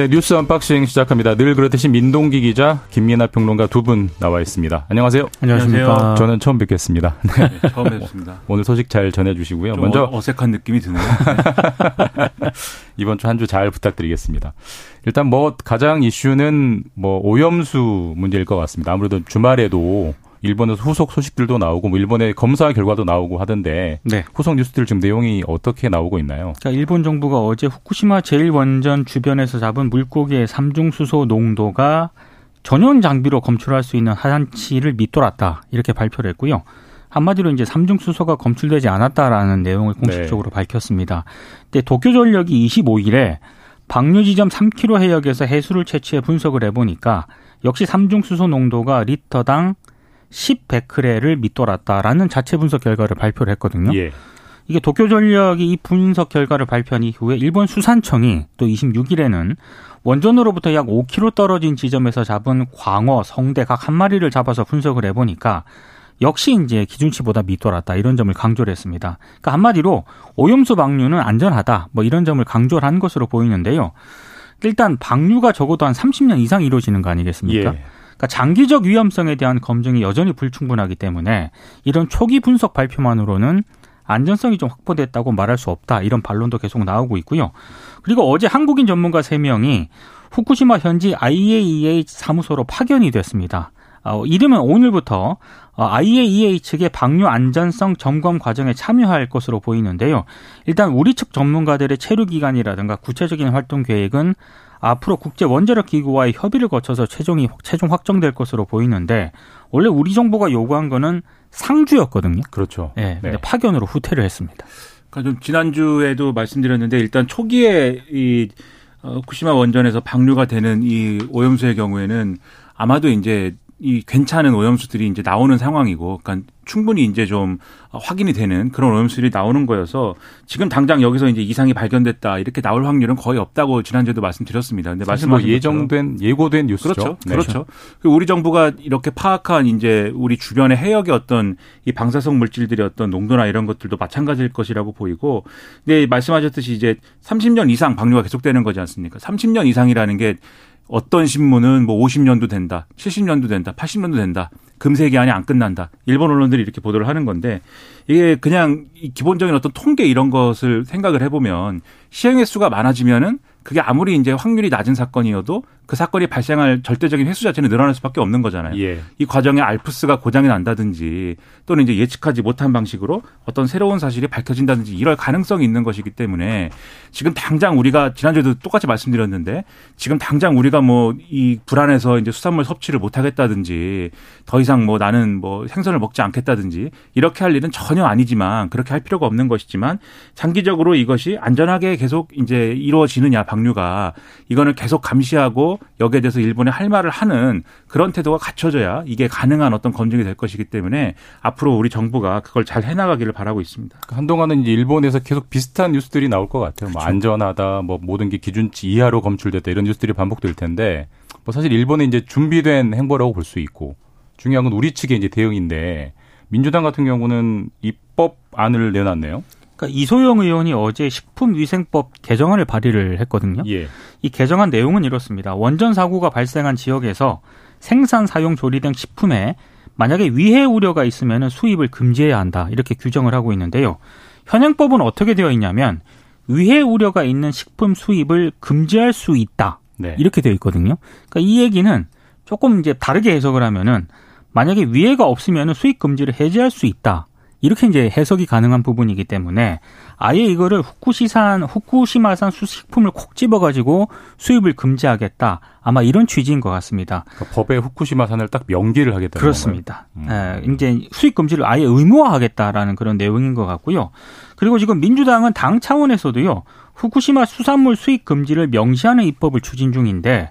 네, 뉴스 unboxing 시작합니다. 늘 그렇듯이 민동기 기자, 김민하 평론가 두 분 나와 있습니다. 안녕하세요. 안녕하십니까. 저는 처음 뵙겠습니다. 네, 처음 뵙습니다. 오늘 소식 잘 전해주시고요. 먼저 어색한 느낌이 드네요. 이번 주 한 주 잘 부탁드리겠습니다. 일단 뭐 가장 이슈는 뭐 오염수 문제일 것 같습니다. 아무래도 주말에도 일본에서 후속 소식들도 나오고 뭐 일본의 검사 결과도 나오고 하던데 네. 후속 뉴스들 지금 내용이 어떻게 나오고 있나요? 그러니까 일본 정부가 어제 후쿠시마 제1원전 주변에서 잡은 물고기의 삼중수소 농도가 전용 장비로 검출할 수 있는 하단치를 밑돌았다 이렇게 발표를 했고요. 한마디로 이제 삼중수소가 검출되지 않았다라는 내용을 공식적으로 네. 밝혔습니다. 근데 도쿄전력이 25일에 방류 지점 3km 해역에서 해수를 채취해 분석을 해보니까 역시 삼중수소 농도가 리터당 10베크레를 밑돌았다라는 자체 분석 결과를 발표를 했거든요. 예. 이게 도쿄전력이 이 분석 결과를 발표한 이후에 일본 수산청이 또 26일에는 원전으로부터 약 5km 떨어진 지점에서 잡은 광어, 성대 각 한 마리를 잡아서 분석을 해보니까 역시 이제 기준치보다 밑돌았다 이런 점을 강조를 했습니다. 그러니까 한마디로 오염수 방류는 안전하다 뭐 이런 점을 강조를 한 것으로 보이는데요. 일단 방류가 적어도 한 30년 이상 이루어지는 거 아니겠습니까? 예. 그러니까 장기적 위험성에 대한 검증이 여전히 불충분하기 때문에 이런 초기 분석 발표만으로는 안전성이 좀 확보됐다고 말할 수 없다 이런 반론도 계속 나오고 있고요. 그리고 어제 한국인 전문가 3명이 후쿠시마 현지 IAEA 사무소로 파견이 됐습니다. 어, 이름은 오늘부터 어, IAEA 측의 방류 안전성 점검 과정에 참여할 것으로 보이는데요. 일단 우리 측 전문가들의 체류 기간이라든가 구체적인 활동 계획은 앞으로 국제 원자력 기구와의 협의를 거쳐서 최종이 최종 확정될 것으로 보이는데 원래 우리 정부가 요구한 거는 상주였거든요. 그렇죠. 네, 네. 파견으로 후퇴를 했습니다. 그러니까 좀 지난주에도 말씀드렸는데 일단 초기에 이 어, 쿠시마 원전에서 방류가 되는 이 오염수의 경우에는 아마도 이제 이 괜찮은 오염수들이 이제 나오는 상황이고, 그러니까 충분히 이제 좀 확인이 되는 그런 오염수들이 나오는 거여서 지금 당장 여기서 이제 이상이 발견됐다 이렇게 나올 확률은 거의 없다고 지난주에도 말씀드렸습니다. 근데 말씀하신 뭐 예정된 예고된 뉴스죠. 그렇죠. 네. 그렇죠. 우리 정부가 이렇게 파악한 이제 우리 주변의 해역의 어떤 이 방사성 물질들의 어떤 농도나 이런 것들도 마찬가지일 것이라고 보이고, 근데 말씀하셨듯이 이제 30년 이상 방류가 계속되는 거지 않습니까? 30년 이상이라는 게 어떤 신문은 뭐 50년도 된다, 70년도 된다, 80년도 된다. 금세 기한이 안 끝난다. 일본 언론들이 이렇게 보도를 하는 건데 이게 그냥 기본적인 어떤 통계 이런 것을 생각을 해보면 시행 횟 수가 많아지면은 그게 아무리 이제 확률이 낮은 사건이어도 그 사건이 발생할 절대적인 횟수 자체는 늘어날 수밖에 없는 거잖아요. 예. 이 과정에 알프스가 고장이 난다든지 또는 이제 예측하지 못한 방식으로 어떤 새로운 사실이 밝혀진다든지 이럴 가능성이 있는 것이기 때문에 지금 당장 우리가 지난주에도 똑같이 말씀드렸는데 지금 당장 우리가 뭐 이 불안해서 이제 수산물 섭취를 못 하겠다든지 더 이상 뭐 나는 뭐 생선을 먹지 않겠다든지 이렇게 할 일은 전혀 아니지만 그렇게 할 필요가 없는 것이지만 장기적으로 이것이 안전하게 계속 이제 이루어지느냐 방류가 이거는 계속 감시하고 여기에 대해서 일본에 할 말을 하는 그런 태도가 갖춰져야 이게 가능한 어떤 검증이 될 것이기 때문에 앞으로 우리 정부가 그걸 잘 해나가기를 바라고 있습니다. 그러니까 한동안은 이제 일본에서 계속 비슷한 뉴스들이 나올 것 같아요. 뭐 그렇죠. 뭐 안전하다, 뭐 모든 게 기준치 이하로 검출됐다 이런 뉴스들이 반복될 텐데 뭐 사실 일본은 이제 준비된 행보라고 볼 수 있고 중요한 건 우리 측의 이제 대응인데 민주당 같은 경우는 입법안을 내놨네요. 그러니까 이소영 의원이 어제 식품위생법 개정안을 발의를 했거든요. 예. 이 개정안 내용은 이렇습니다. 원전 사고가 발생한 지역에서 생산, 사용, 조리 등 식품에 만약에 위해 우려가 있으면 수입을 금지해야 한다. 이렇게 규정을 하고 있는데요. 현행법은 어떻게 되어 있냐면 위해 우려가 있는 식품 수입을 금지할 수 있다. 네. 이렇게 되어 있거든요. 그러니까 이 얘기는 조금 이제 다르게 해석을 하면은 만약에 위해가 없으면 수입 금지를 해제할 수 있다. 이렇게 이제 해석이 가능한 부분이기 때문에 아예 이거를 후쿠시산 후쿠시마산 수식품을 콕 집어가지고 수입을 금지하겠다 아마 이런 취지인 것 같습니다. 그러니까 법에 후쿠시마산을 딱 명기를 하겠다. 그렇습니다. 음. 예, 이제 수입 금지를 아예 의무화하겠다라는 그런 내용인 것 같고요. 그리고 지금 민주당은 당 차원에서도요 후쿠시마 수산물 수입 금지를 명시하는 입법을 추진 중인데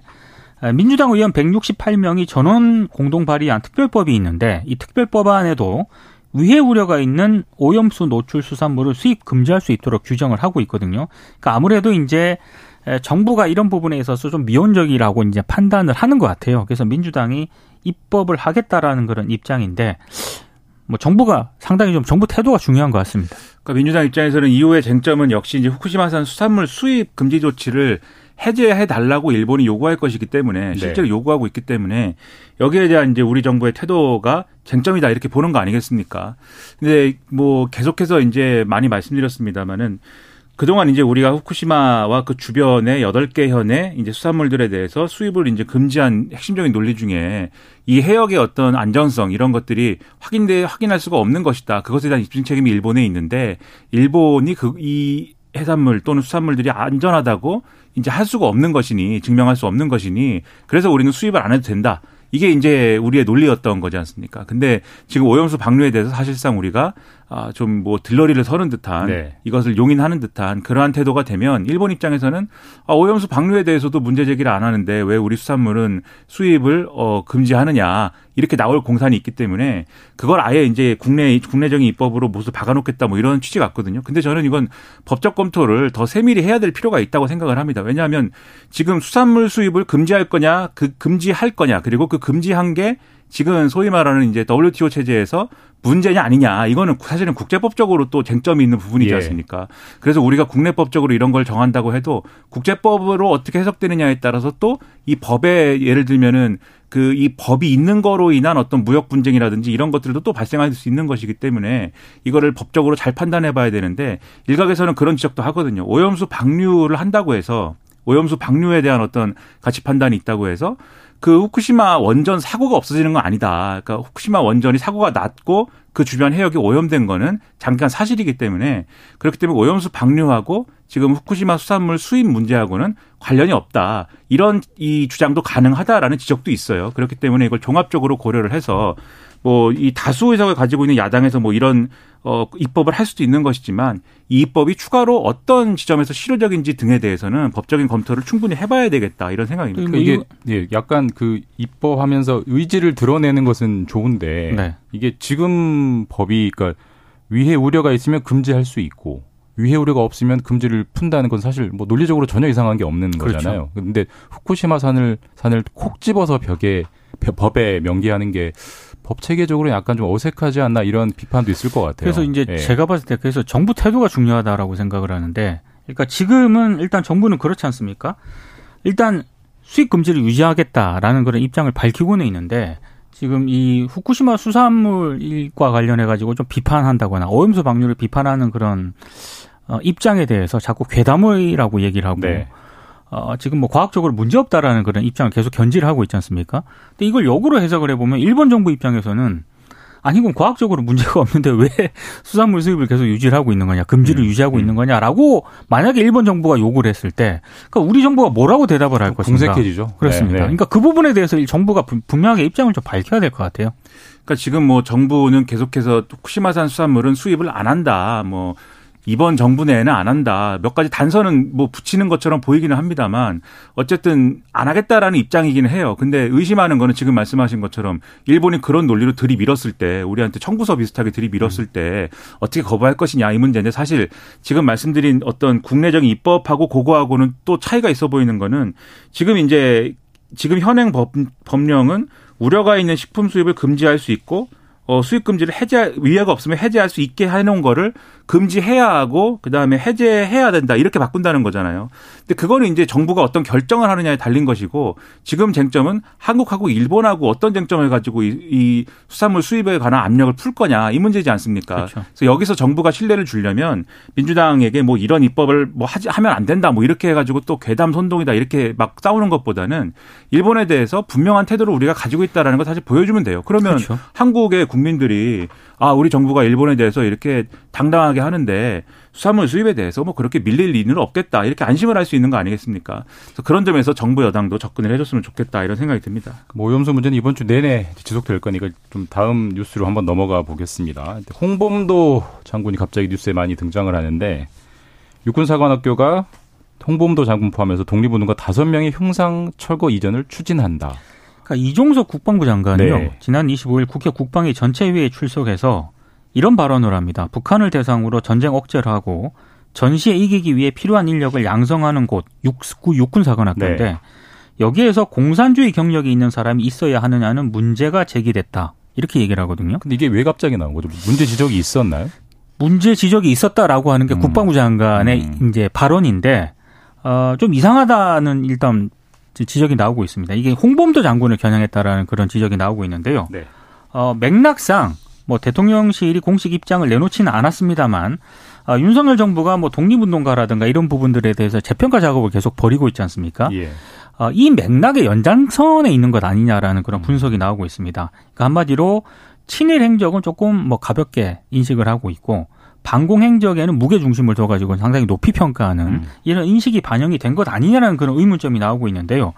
민주당 의원 168명이 전원 공동 발의한 특별법이 있는데 이 특별법안에도 위해 우려가 있는 오염수 노출 수산물을 수입 금지할 수 있도록 규정을 하고 있거든요. 그러니까 아무래도 이제 정부가 이런 부분에 있어서 좀 미온적이라고 이제 판단을 하는 것 같아요. 그래서 민주당이 입법을 하겠다라는 그런 입장인데 뭐 정부가 상당히 좀 정부 태도가 중요한 것 같습니다. 그러니까 민주당 입장에서는 이후의 쟁점은 역시 이제 후쿠시마산 수산물 수입 금지 조치를 해제해 달라고 일본이 요구할 것이기 때문에 네. 실제로 네. 요구하고 있기 때문에 여기에 대한 이제 우리 정부의 태도가 쟁점이다 이렇게 보는 거 아니겠습니까? 근데 뭐 계속해서 이제 많이 말씀드렸습니다마는 그동안 이제 우리가 후쿠시마와 그 주변의 여덟 개 현의 이제 수산물들에 대해서 수입을 이제 금지한 핵심적인 논리 중에 이 해역의 어떤 안전성 이런 것들이 확인돼 확인할 수가 없는 것이다. 그것에 대한 입증 책임이 일본에 있는데 일본이 그 이 해산물 또는 수산물들이 안전하다고 이제 할 수가 없는 것이니 증명할 수 없는 것이니 그래서 우리는 수입을 안 해도 된다. 이게 이제 우리의 논리였던 거지 않습니까? 근데 지금 오염수 방류에 대해서 사실상 우리가 아, 좀 뭐 들러리를 서는 듯한 네. 이것을 용인하는 듯한 그러한 태도가 되면 일본 입장에서는 아, 오염수 방류에 대해서도 문제 제기를 안 하는데 왜 우리 수산물은 수입을 어, 금지하느냐 이렇게 나올 공산이 있기 때문에 그걸 아예 이제 국내 국내적인 입법으로 모두 박아놓겠다 뭐 이런 취지 같거든요. 근데 저는 이건 법적 검토를 더 세밀히 해야 될 필요가 있다고 생각을 합니다. 왜냐하면 지금 수산물 수입을 금지할 거냐, 그 금지할 거냐, 그리고 그 금지한 게 지금 소위 말하는 이제 WTO 체제에서 문제냐 아니냐 이거는 사실은 국제법적으로 또 쟁점이 있는 부분이지 예. 않습니까? 예. 그래서 우리가 국내법적으로 이런 걸 정한다고 해도 국제법으로 어떻게 해석되느냐에 따라서 또 이 법에 예를 들면은 그 이 법이 있는 거로 인한 어떤 무역 분쟁이라든지 이런 것들도 또 발생할 수 있는 것이기 때문에 이거를 법적으로 잘 판단해 봐야 되는데 일각에서는 그런 지적도 하거든요. 오염수 방류를 한다고 해서 오염수 방류에 대한 어떤 가치 판단이 있다고 해서 그 후쿠시마 원전 사고가 없어지는 건 아니다. 그러니까 후쿠시마 원전이 사고가 났고 그 주변 해역이 오염된 거는 잠깐 사실이기 때문에 그렇기 때문에 오염수 방류하고 지금 후쿠시마 수산물 수입 문제하고는 관련이 없다. 이런 이 주장도 가능하다라는 지적도 있어요. 그렇기 때문에 이걸 종합적으로 고려를 해서 뭐 이 다수 의석을 가지고 있는 야당에서 뭐 이런 어 입법을 할 수도 있는 것이지만 이 입법이 추가로 어떤 지점에서 실효적인지 등에 대해서는 법적인 검토를 충분히 해봐야 되겠다 이런 생각입니다. 그러니까 이게 예, 약간 그 입법하면서 의지를 드러내는 것은 좋은데 네. 이게 지금 법이 그러니까 위해 우려가 있으면 금지할 수 있고 위해 우려가 없으면 금지를 푼다는 건 사실 뭐 논리적으로 전혀 이상한 게 없는 그렇죠. 거잖아요. 근데 후쿠시마 산을 산을 콕 집어서 벽에 법에 명기하는 게 법 체계적으로 약간 좀 어색하지 않나 이런 비판도 있을 것 같아요. 그래서 이제 예. 제가 봤을 때 그래서 정부 태도가 중요하다라고 생각을 하는데 그러니까 지금은 일단 정부는 그렇지 않습니까? 일단 수입 금지를 유지하겠다라는 그런 입장을 밝히고는 있는데 지금 이 후쿠시마 수산물과 관련해 가지고 좀 비판한다거나 오염수 방류를 비판하는 그런 어, 입장에 대해서 자꾸 괴담이라고 얘기를 하고 네. 어, 지금 뭐 과학적으로 문제 없다라는 그런 입장을 계속 견지를 하고 있지 않습니까? 근데 이걸 역으로 해석을 해보면 일본 정부 입장에서는 아니 그럼 과학적으로 문제가 없는데 왜 수산물 수입을 계속 유지를 하고 있는 거냐 금지를 음, 유지하고 음. 있는 거냐라고 만약에 일본 정부가 요구를 했을 때 그러니까 우리 정부가 뭐라고 대답을 할 것인가 궁색해지죠. 그렇습니다. 네, 네. 그러니까 그 부분에 대해서 정부가 분명하게 입장을 좀 밝혀야 될 것 같아요. 그러니까 지금 뭐 정부는 계속해서 후쿠시마산 수산물은 수입을 안 한다. 뭐 이번 정부 내에는 안 한다. 몇 가지 단서는 뭐 붙이는 것처럼 보이기는 합니다만 어쨌든 안 하겠다라는 입장이기는 해요. 근데 의심하는 거는 지금 말씀하신 것처럼 일본이 그런 논리로 들이밀었을 때 우리한테 청구서 비슷하게 들이밀었을 때 어떻게 거부할 것이냐 이 문제인데 사실 지금 말씀드린 어떤 국내적인 입법하고 그거하고는 또 차이가 있어 보이는 거는 지금 이제 지금 현행 법, 법령은 우려가 있는 식품 수입을 금지할 수 있고 어, 수입 금지를 해제 위해가 없으면 해제할 수 있게 해놓은 거를 금지해야 하고 그다음에 해제해야 된다 이렇게 바꾼다는 거잖아요. 근데 그거는 이제 정부가 어떤 결정을 하느냐에 달린 것이고 지금 쟁점은 한국하고 일본하고 어떤 쟁점을 가지고 이, 이 수산물 수입에 관한 압력을 풀 거냐 이 문제지 않습니까? 그렇죠. 그래서 여기서 정부가 신뢰를 주려면 민주당에게 뭐 이런 입법을 뭐 하지 하면 안 된다 뭐 이렇게 해가지고 또 괴담 선동이다 이렇게 막 싸우는 것보다는 일본에 대해서 분명한 태도를 우리가 가지고 있다라는 걸 사실 보여주면 돼요. 그러면 그렇죠. 한국의 국민들이 아 우리 정부가 일본에 대해서 이렇게 당당하게 하는데 수산물 수입에 대해서 뭐 그렇게 밀릴 리는 없겠다 이렇게 안심을 할 수 있는 거 아니겠습니까? 그래서 그런 점에서 정부 여당도 접근을 해줬으면 좋겠다 이런 생각이 듭니다. 오염수 문제는 이번 주 내내 지속될 거니까 좀 다음 뉴스로 한번 넘어가 보겠습니다. 홍범도 장군이 갑자기 뉴스에 많이 등장을 하는데 육군사관학교가 홍범도 장군 포함해서 독립운동가 다섯 명의 흉상 철거 이전을 추진한다. 그러니까 이종석 국방부 장관이요. 네. 지난 25일 국회 국방위 전체회의에 출석해서 이런 발언을 합니다. 북한을 대상으로 전쟁 억제를 하고 전시에 이기기 위해 필요한 인력을 양성하는 곳 육군 사관학교인데 네. 여기에서 공산주의 경력이 있는 사람이 있어야 하느냐는 문제가 제기됐다. 이렇게 얘기를 하거든요. 근데 이게 왜 갑자기 나온 거죠? 문제 지적이 있었나요? 문제 지적이 있었다라고 하는 게 음. 국방부 장관의 음. 이제 발언인데 어, 좀 이상하다는 일단 지적이 나오고 있습니다. 이게 홍범도 장군을 겨냥했다라는 그런 지적이 나오고 있는데요. 네. 어, 맥락상 뭐 대통령실이 공식 입장을 내놓지는 않았습니다만 어, 윤석열 정부가 뭐 독립운동가라든가 이런 부분들에 대해서 재평가 작업을 계속 벌이고 있지 않습니까? 예. 어, 이 맥락의 연장선에 있는 것 아니냐라는 그런 분석이 나오고 있습니다. 그러니까 한마디로 친일 행적은 조금 뭐 가볍게 인식을 하고 있고 반공 행적에는 무게 중심을 둬 가지고 상당히 높이 평가하는 음. 이런 인식이 반영이 된 것 아니냐라는 그런 의문점이 나오고 있는데요.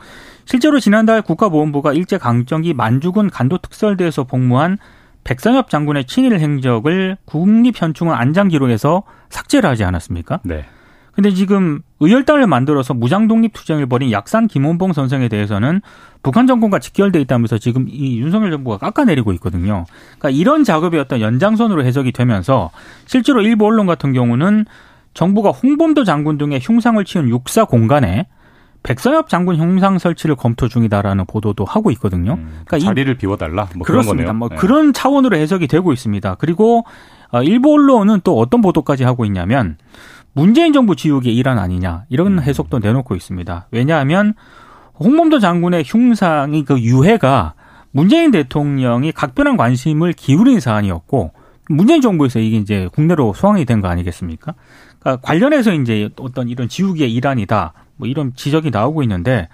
실제로 지난달 국가보훈부가 일제 강점기 만주군 간도 특설대에서 복무한 백선엽 장군의 친일 행적을 국립현충원 안장 기록에서 삭제를 하지 않았습니까? 네. 근데 지금 의열단을 만들어서 무장 독립 투쟁을 벌인 약산 김원봉 선생에 대해서는 북한 정권과 직결돼 있다면서 지금 이 윤석열 정부가 깎아내리고 있거든요. 그러니까 이런 작업이 어떤 연장선으로 해석이 되면서 실제로 일부 언론 같은 경우는 정부가 홍범도 장군 등의 흉상을 치운 육사 공간에 백선엽 장군 흉상 설치를 검토 중이다라는 보도도 하고 있거든요. 음, 그러니까 자리를 비워달라. 뭐 그렇습니다. 뭐 네. 그런 차원으로 해석이 되고 있습니다. 그리고 어, 일부 언론은 또 어떤 보도까지 하고 있냐면 문재인 정부 지우개 일환 아니냐 이런 음. 해석도 내놓고 있습니다. 왜냐하면 홍범도 장군의 흉상이 그 유해가 문재인 대통령이 각별한 관심을 기울인 사안이었고 문재인 정부에서 이게 이제 국내로 소환이 된 거 아니겠습니까? 그러니까 관련해서 이제 어떤 이런 지우개의 일환이다 뭐 이런 지적이 나오고 있는데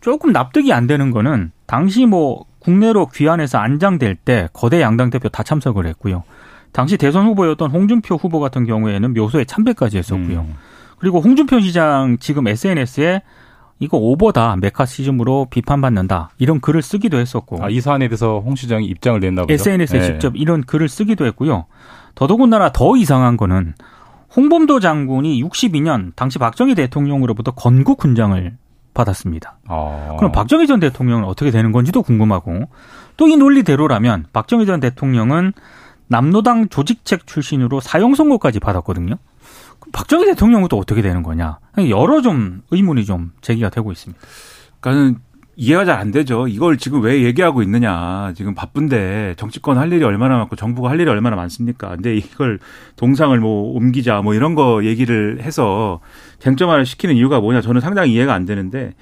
조금 납득이 안 되는 거는 당시 뭐 국내로 귀환해서 안장될 때 거대 양당 대표 다 참석을 했고요. 당시 대선 후보였던 홍준표 후보 같은 경우에는 묘소에 참배까지 했었고요. 음. 그리고 홍준표 시장 지금 SNS에 이거 오버다 메카시즘으로 비판받는다 이런 글을 쓰기도 했었고 아, 이 사안에 대해서 홍 시장이 입장을 냈나 보죠. SNS에 네. 직접 이런 글을 쓰기도 했고요. 더더군다나 더 이상한 거는 홍범도 장군이 62년 당시 박정희 대통령으로부터 건국 훈장을 받았습니다. 아. 그럼 박정희 전 대통령은 어떻게 되는 건지도 궁금하고 또 이 논리대로라면 박정희 전 대통령은 남노당 조직책 출신으로 사형 선고까지 받았거든요. 박정희 대통령은 또 어떻게 되는 거냐? 여러 좀 의문이 좀 제기가 되고 있습니다. 그러니까는 이해가 잘 안 되죠. 이걸 지금 왜 얘기하고 있느냐. 지금 바쁜데 정치권 할 일이 얼마나 많고 정부가 할 일이 얼마나 많습니까. 근데 이걸 동상을 뭐 옮기자 뭐 이런 거 얘기를 해서 쟁점화를 시키는 이유가 뭐냐. 저는 상당히 이해가 안 되는데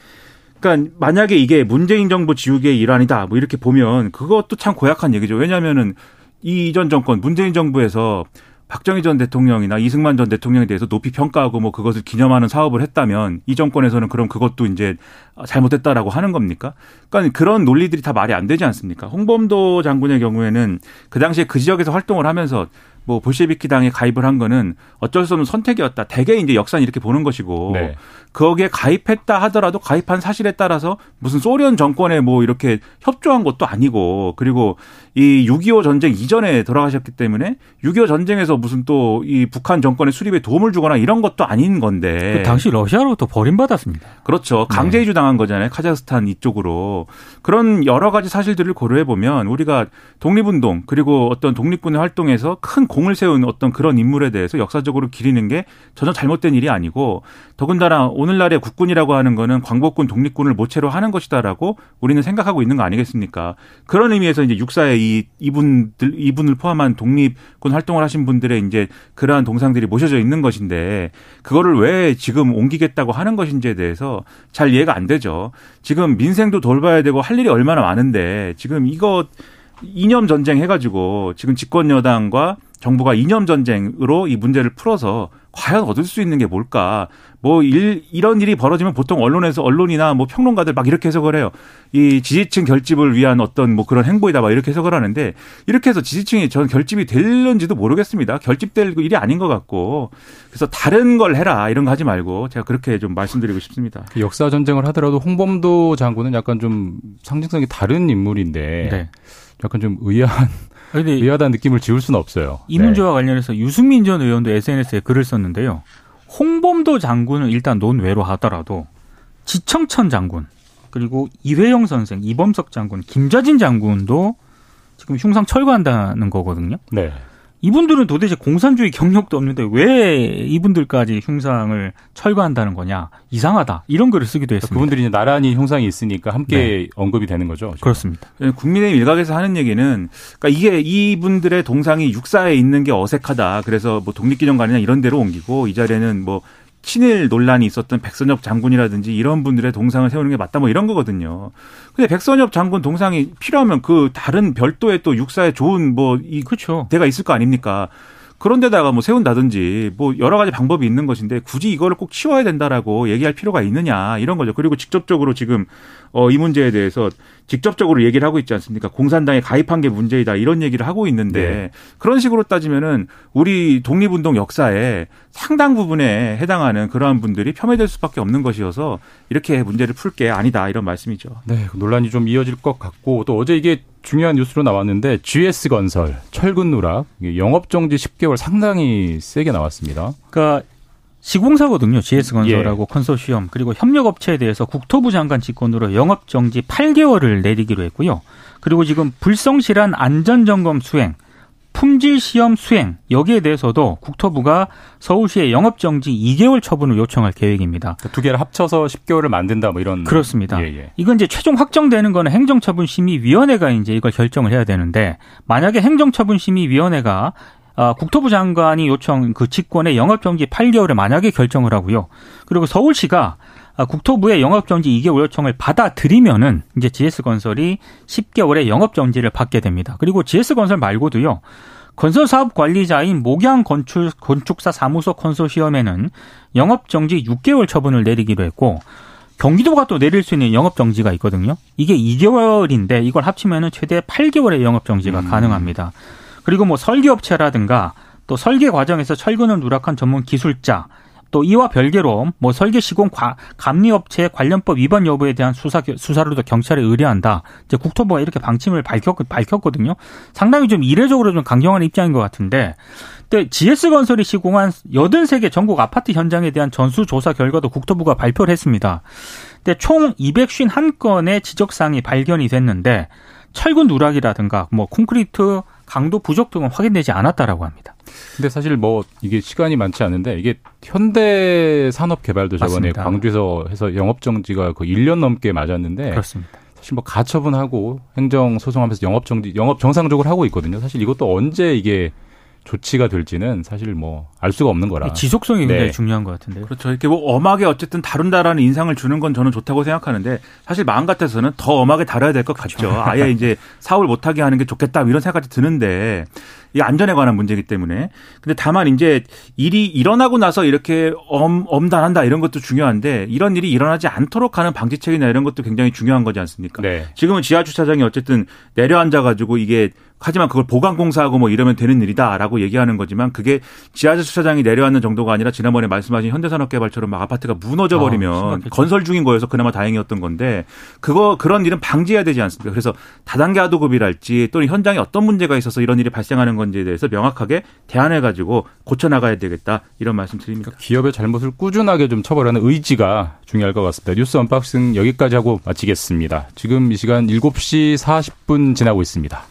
그러니까 만약에 이게 문재인 정부 지우개의 일환이다 뭐 이렇게 보면 그것도 참 고약한 얘기죠. 왜냐하면은 이 이전 정권 문재인 정부에서 박정희 전 대통령이나 이승만 전 대통령에 대해서 높이 평가하고 뭐 그것을 기념하는 사업을 했다면 이 정권에서는 그럼 그것도 이제 잘못했다라고 하는 겁니까? 그러니까 그런 논리들이 다 말이 안 되지 않습니까? 홍범도 장군의 경우에는 그 당시에 그 지역에서 활동을 하면서 뭐 볼셰비키 당에 가입을 한 거는 어쩔 수 없는 선택이었다. 대개 이제 역사는 이렇게 보는 것이고 네. 거기에 가입했다 하더라도 가입한 사실에 따라서 무슨 소련 정권에 뭐 이렇게 협조한 것도 아니고 그리고 이 6.25 전쟁 이전에 돌아가셨기 때문에 6.25 전쟁에서 무슨 또 이 북한 정권의 수립에 도움을 주거나 이런 것도 아닌 건데 그 당시 러시아로부터 버림받았습니다. 그렇죠. 강제 이주 당한 거잖아요. 카자흐스탄 이쪽으로 그런 여러 가지 사실들을 고려해 보면 우리가 독립운동 그리고 어떤 독립군의 활동에서 큰 공을 세운 어떤 그런 인물에 대해서 역사적으로 기리는 게 전혀 잘못된 일이 아니고 더군다나 오늘날의 국군이라고 하는 거는 광복군 독립군을 모체로 하는 것이다라고 우리는 생각하고 있는 거 아니겠습니까? 그런 의미에서 이제 육사의 이 이분들 이분을 포함한 독립군 활동을 하신 분들의 이제 그러한 동상들이 모셔져 있는 것인데 그거를 왜 지금 옮기겠다고 하는 것인지에 대해서 잘 이해가 안 되죠. 지금 민생도 돌봐야 되고 할 일이 얼마나 많은데 지금 이거 이념 전쟁 해가지고 지금 집권 여당과 정부가 이념 전쟁으로 이 문제를 풀어서 과연 얻을 수 있는 게 뭘까? 뭐 일, 이런 일이 벌어지면 보통 언론에서 언론이나 뭐 평론가들 막 이렇게 해석을 해요. 이 지지층 결집을 위한 어떤 뭐 그런 행보이다 막 이렇게 해석을 하는데 이렇게 해서 지지층이 저는 결집이 될는지도 모르겠습니다. 결집될 일이 아닌 것 같고 그래서 다른 걸 해라 이런 거 하지 말고 제가 그렇게 좀 말씀드리고 싶습니다. 그 역사 전쟁을 하더라도 홍범도 장군은 약간 좀 상징성이 다른 인물인데 네. 약간 좀 의아한 의아한 느낌을 지울 수는 없어요. 이 네. 문제와 관련해서 유승민 전 의원도 SNS에 글을 썼는데요. 홍범도 장군은 일단 논외로 하더라도 지청천 장군 그리고 이회영 선생, 이범석 장군, 김좌진 장군도 지금 흉상 철거한다는 거거든요. 네. 이분들은 도대체 공산주의 경력도 없는데 왜 이분들까지 흉상을 철거한다는 거냐 이상하다 이런 글을 쓰기도 했습니다. 그분들이 이제 나란히 형상이 있으니까 함께 네. 언급이 되는 거죠. 그렇습니다. 네, 국민의힘 일각에서 하는 얘기는 그러니까 이게 이분들의 동상이 육사에 있는 게 어색하다. 그래서 뭐 독립기념관이나 이런 데로 옮기고 이 자리에는 뭐 친일 논란이 있었던 백선엽 장군이라든지 이런 분들의 동상을 세우는 게 맞다 뭐 이런 거거든요. 근데 백선엽 장군 동상이 필요하면 그 다른 별도의 또 육사에 좋은 뭐이 그렇죠. 데가 있을 거 아닙니까? 그런 데다가 뭐 세운다든지 뭐 여러 가지 방법이 있는 것인데 굳이 이거를 꼭 치워야 된다라고 얘기할 필요가 있느냐 이런 거죠. 그리고 직접적으로 지금 어, 이 문제에 대해서 직접적으로 얘기를 하고 있지 않습니까? 공산당에 가입한 게 문제이다 이런 얘기를 하고 있는데 네. 그런 식으로 따지면은 우리 독립운동 역사에 상당 부분에 해당하는 그러한 분들이 폄훼될 수밖에 없는 것이어서 이렇게 문제를 풀 게 아니다 이런 말씀이죠. 네, 논란이 좀 이어질 것 같고 또 어제 이게 중요한 뉴스로 나왔는데 GS 건설 철근 누락 영업 정지 10개월 상당히 세게 나왔습니다. 그러니까 시공사거든요. GS건설하고 예. 컨소시엄 그리고 협력업체에 대해서 국토부 장관 직권으로 영업정지 8개월을 내리기로 했고요. 그리고 지금 불성실한 안전점검 수행, 품질 시험 수행 여기에 대해서도 국토부가 서울시에 영업 정지 2개월 처분을 요청할 계획입니다. 그러니까 두 개를 합쳐서 10개월을 만든다 뭐 이런 그렇습니다. 예, 예. 이건 이제 최종 확정되는 거는 행정처분심의위원회가 이제 이걸 결정을 해야 되는데 만약에 행정처분심의위원회가 아, 국토부 장관이 요청 그 직권의 영업 정지 8개월을 만약에 결정을 하고요. 그리고 서울시가 아, 국토부의 영업정지 2개월 요청을 받아들이면은 이제 GS건설이 10개월의 영업정지를 받게 됩니다. 그리고 GS건설 말고도요. 건설사업 관리자인 목양 건축, 건축사 사무소 컨소시엄에는 영업정지 6개월 처분을 내리기로 했고 경기도가 또 내릴 수 있는 영업정지가 있거든요. 이게 2개월인데 이걸 합치면은 최대 8개월의 영업정지가 음. 가능합니다. 그리고 뭐 설계업체라든가 또 설계 과정에서 철근을 누락한 전문 기술자 또 이와 별개로 뭐 설계 시공 과, 감리업체 관련법 위반 여부에 대한 수사 수사로도 경찰에 의뢰한다. 이제 국토부가 이렇게 방침을 밝혔 밝혔거든요. 상당히 좀 이례적으로 좀 강경한 입장인 것 같은데. 근데 GS 건설이 시공한 83개 전국 아파트 현장에 대한 전수 조사 결과도 국토부가 발표를 했습니다. 근데 총 251건의 지적 사항이 발견이 됐는데 철근 누락이라든가 뭐 콘크리트 강도 부족 등은 확인되지 않았다라고 합니다. 근데 사실 뭐 이게 시간이 많지 않은데 이게 현대 산업 개발도 저번에 맞습니다. 광주에서 해서 영업 정지가 그 1년 넘게 맞았는데 그렇습니다. 사실 뭐 가처분하고 행정 소송하면서 영업 정지 영업 정상적으로 하고 있거든요. 사실 이것도 언제 이게 조치가 될지는 사실 뭐 알 수가 없는 거라. 지속성이 굉장히 네. 중요한 것 같은데요. 그렇죠. 이렇게 뭐 엄하게 어쨌든 다룬다라는 인상을 주는 건 저는 좋다고 생각하는데 사실 마음 같아서는 더 엄하게 다뤄야 될 것 같죠. 그렇죠. 아예 이제 사업을 못하게 하는 게 좋겠다 이런 생각까지 드는데 이 안전에 관한 문제이기 때문에. 근데 다만 이제 일이 일어나고 나서 이렇게 엄, 엄단한다 이런 것도 중요한데 이런 일이 일어나지 않도록 하는 방지책이나 이런 것도 굉장히 중요한 거지 않습니까? 네. 지금은 지하 주차장이 어쨌든 내려앉아 가지고 이게 하지만 그걸 보강 공사하고 뭐 이러면 되는 일이다라고 얘기하는 거지만 그게 지하 주차장이 내려앉는 정도가 아니라 지난번에 말씀하신 현대산업개발처럼 막 아파트가 무너져 버리면 아, 건설 중인 거여서 그나마 다행이었던 건데 그거 그런 일은 방지해야 되지 않습니까? 그래서 다단계 하도급이랄지 또는 현장에 어떤 문제가 있어서 이런 일이 발생하는 건지에 대해서 명확하게 대안 내 가지고 고쳐 나가야 되겠다 이런 말씀드립니다. 그러니까 기업의 잘못을 꾸준하게 좀 처벌하는 의지가 중요할 것 같습니다. 뉴스 unboxing 여기까지 하고 마치겠습니다. 지금 이 시간 7시 40분 지나고 있습니다.